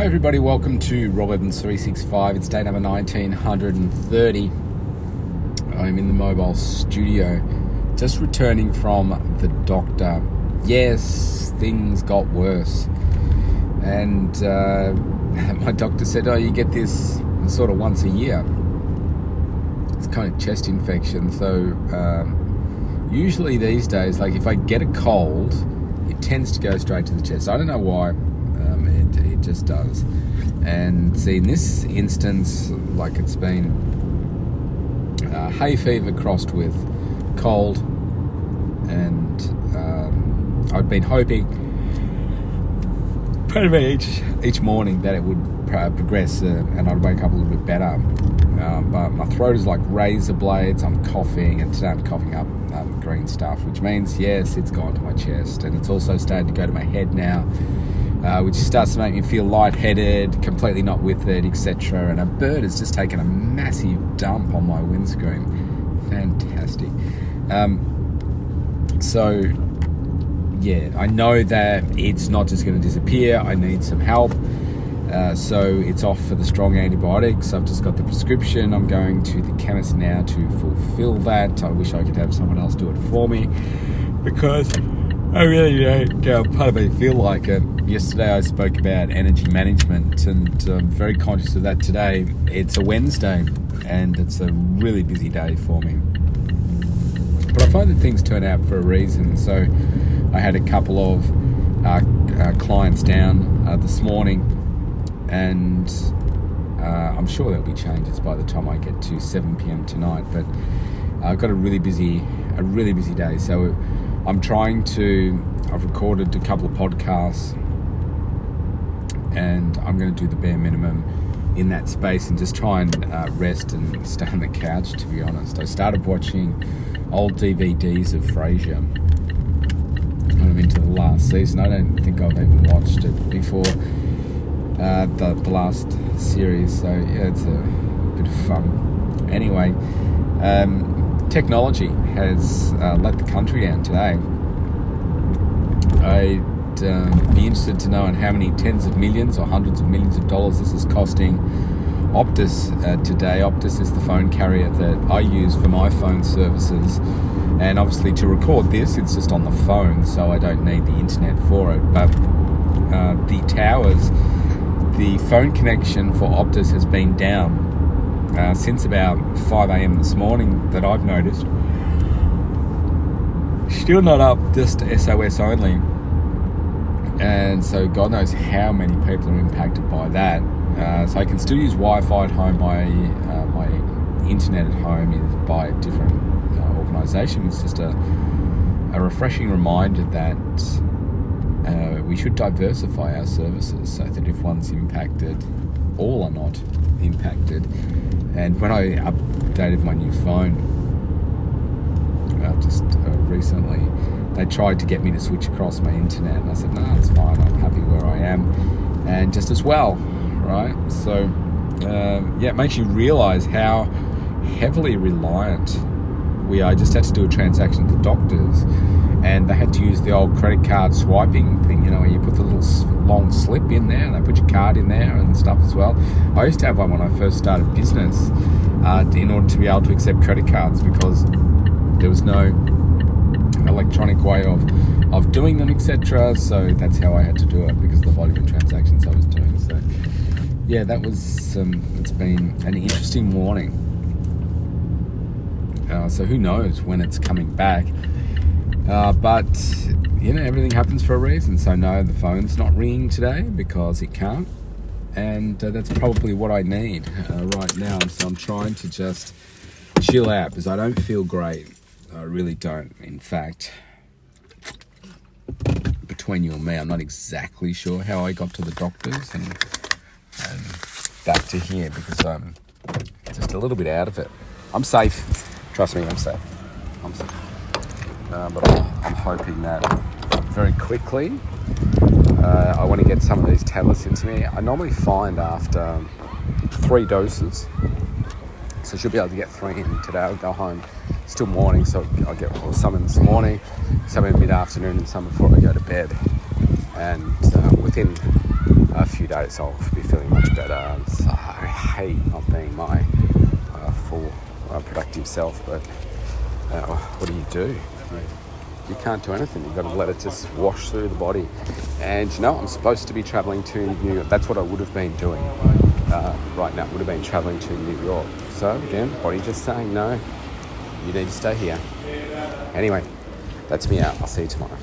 Hi, everybody. Welcome to Rob Evans 365. It's day number 1930. I'm in the mobile studio, just returning from the doctor. Yes, things got worse. And uh, my doctor said, Oh, you get this sort of once a year. It's kind of chest infection. So, um, usually these days, like if I get a cold, it tends to go straight to the chest. I don't know why it just does. And see, in this instance, like it's been uh, hay fever crossed with cold, and um, I'd been hoping pretty much each, each morning that it would progress uh, and I'd wake up a little bit better. Um, but my throat is like razor blades. I'm coughing, and today I'm coughing up um, green stuff, which means yes, it's gone to my chest, and it's also starting to go to my head now uh, which starts to make me feel lightheaded, completely not with it, etc. And a bird has just taken a massive dump on my windscreen. Fantastic. Um, so, yeah, I know that it's not just going to disappear. I need some help. Uh, so it's off for the strong antibiotics. I've just got the prescription. I'm going to the chemist now to fulfill that. I wish I could have someone else do it for me because I really don't uh, part of me feel like it. Yesterday I spoke about energy management and I'm very conscious of that today. It's a Wednesday and it's a really busy day for me. But I find that things turn out for a reason. So I had a couple of uh, uh, clients down uh, this morning and uh, I'm sure there'll be changes by the time I get to 7 p.m. tonight. But I've got a really busy, a really busy day. So I'm trying to. I've recorded a couple of podcasts, and I'm going to do the bare minimum in that space and just try and uh, rest and stay on the couch. To be honest, I started watching old DVDs of Frasier. I'm into the last season. I don't think I've even watched it before uh, the, the last series. So yeah, it's a bit of fun. Anyway. Um, technology has uh, let the country down today. I'd um, be interested to know on how many tens of millions or hundreds of millions of dollars this is costing Optus uh, today. Optus is the phone carrier that I use for my phone services. And obviously, to record this, it's just on the phone, so I don't need the internet for it. But uh, the towers, the phone connection for Optus has been down uh, since about 5 a.m. this morning that I've noticed. Still not up, just SOS only. And so God knows how many people are impacted by that. Uh, so I can still use Wi-Fi at home. My uh, my internet at home is by a different uh, organisation. It's just a a refreshing reminder that we should diversify our services so that if one's impacted, all are not impacted. And when I updated my new phone uh, just uh, recently, they tried to get me to switch across my internet, and I said, "No, it's fine. I'm happy where I am." And just as well, right? So, um, yeah, it makes you realise how heavily reliant we are. I just had to do a transaction at the doctor's and they had to use the old credit card swiping thing, you know, where you put the little long slip in there and they put your card in there and stuff as well. I used to have one when I first started business uh, in order to be able to accept credit cards because there was no electronic way of of doing them, etc. So that's how I had to do it because of the volume of transactions I was doing. So yeah, that was um, it's been an interesting morning. Uh, so who knows when it's coming back? Uh, but you know, everything happens for a reason. So no, the phone's not ringing today because it can't, and uh, that's probably what I need uh, right now. So I'm trying to just chill out because I don't feel great. I really don't. In fact, between you and me, I'm not exactly sure how I got to the doctors and, and back to here because I'm just a little bit out of it. I'm safe. Trust me, I'm safe. I'm safe. Uh, but I'm hoping that very quickly uh, I want to get some of these tablets into me. I normally find after three doses, so I should be able to get three in today. I'll go home. It's still morning, so I'll get well, some in this morning, some in mid afternoon, and some before I go to bed. And uh, within a few days, I'll be feeling much better. So I hate not being my uh, full uh, productive self, but uh, what do you do? You can't do anything. You've got to let it just wash through the body. And you know, I'm supposed to be traveling to New York. That's what I would have been doing uh, right now. Would have been traveling to New York. So again, body just saying no. You need to stay here. Anyway, that's me out. I'll see you tomorrow.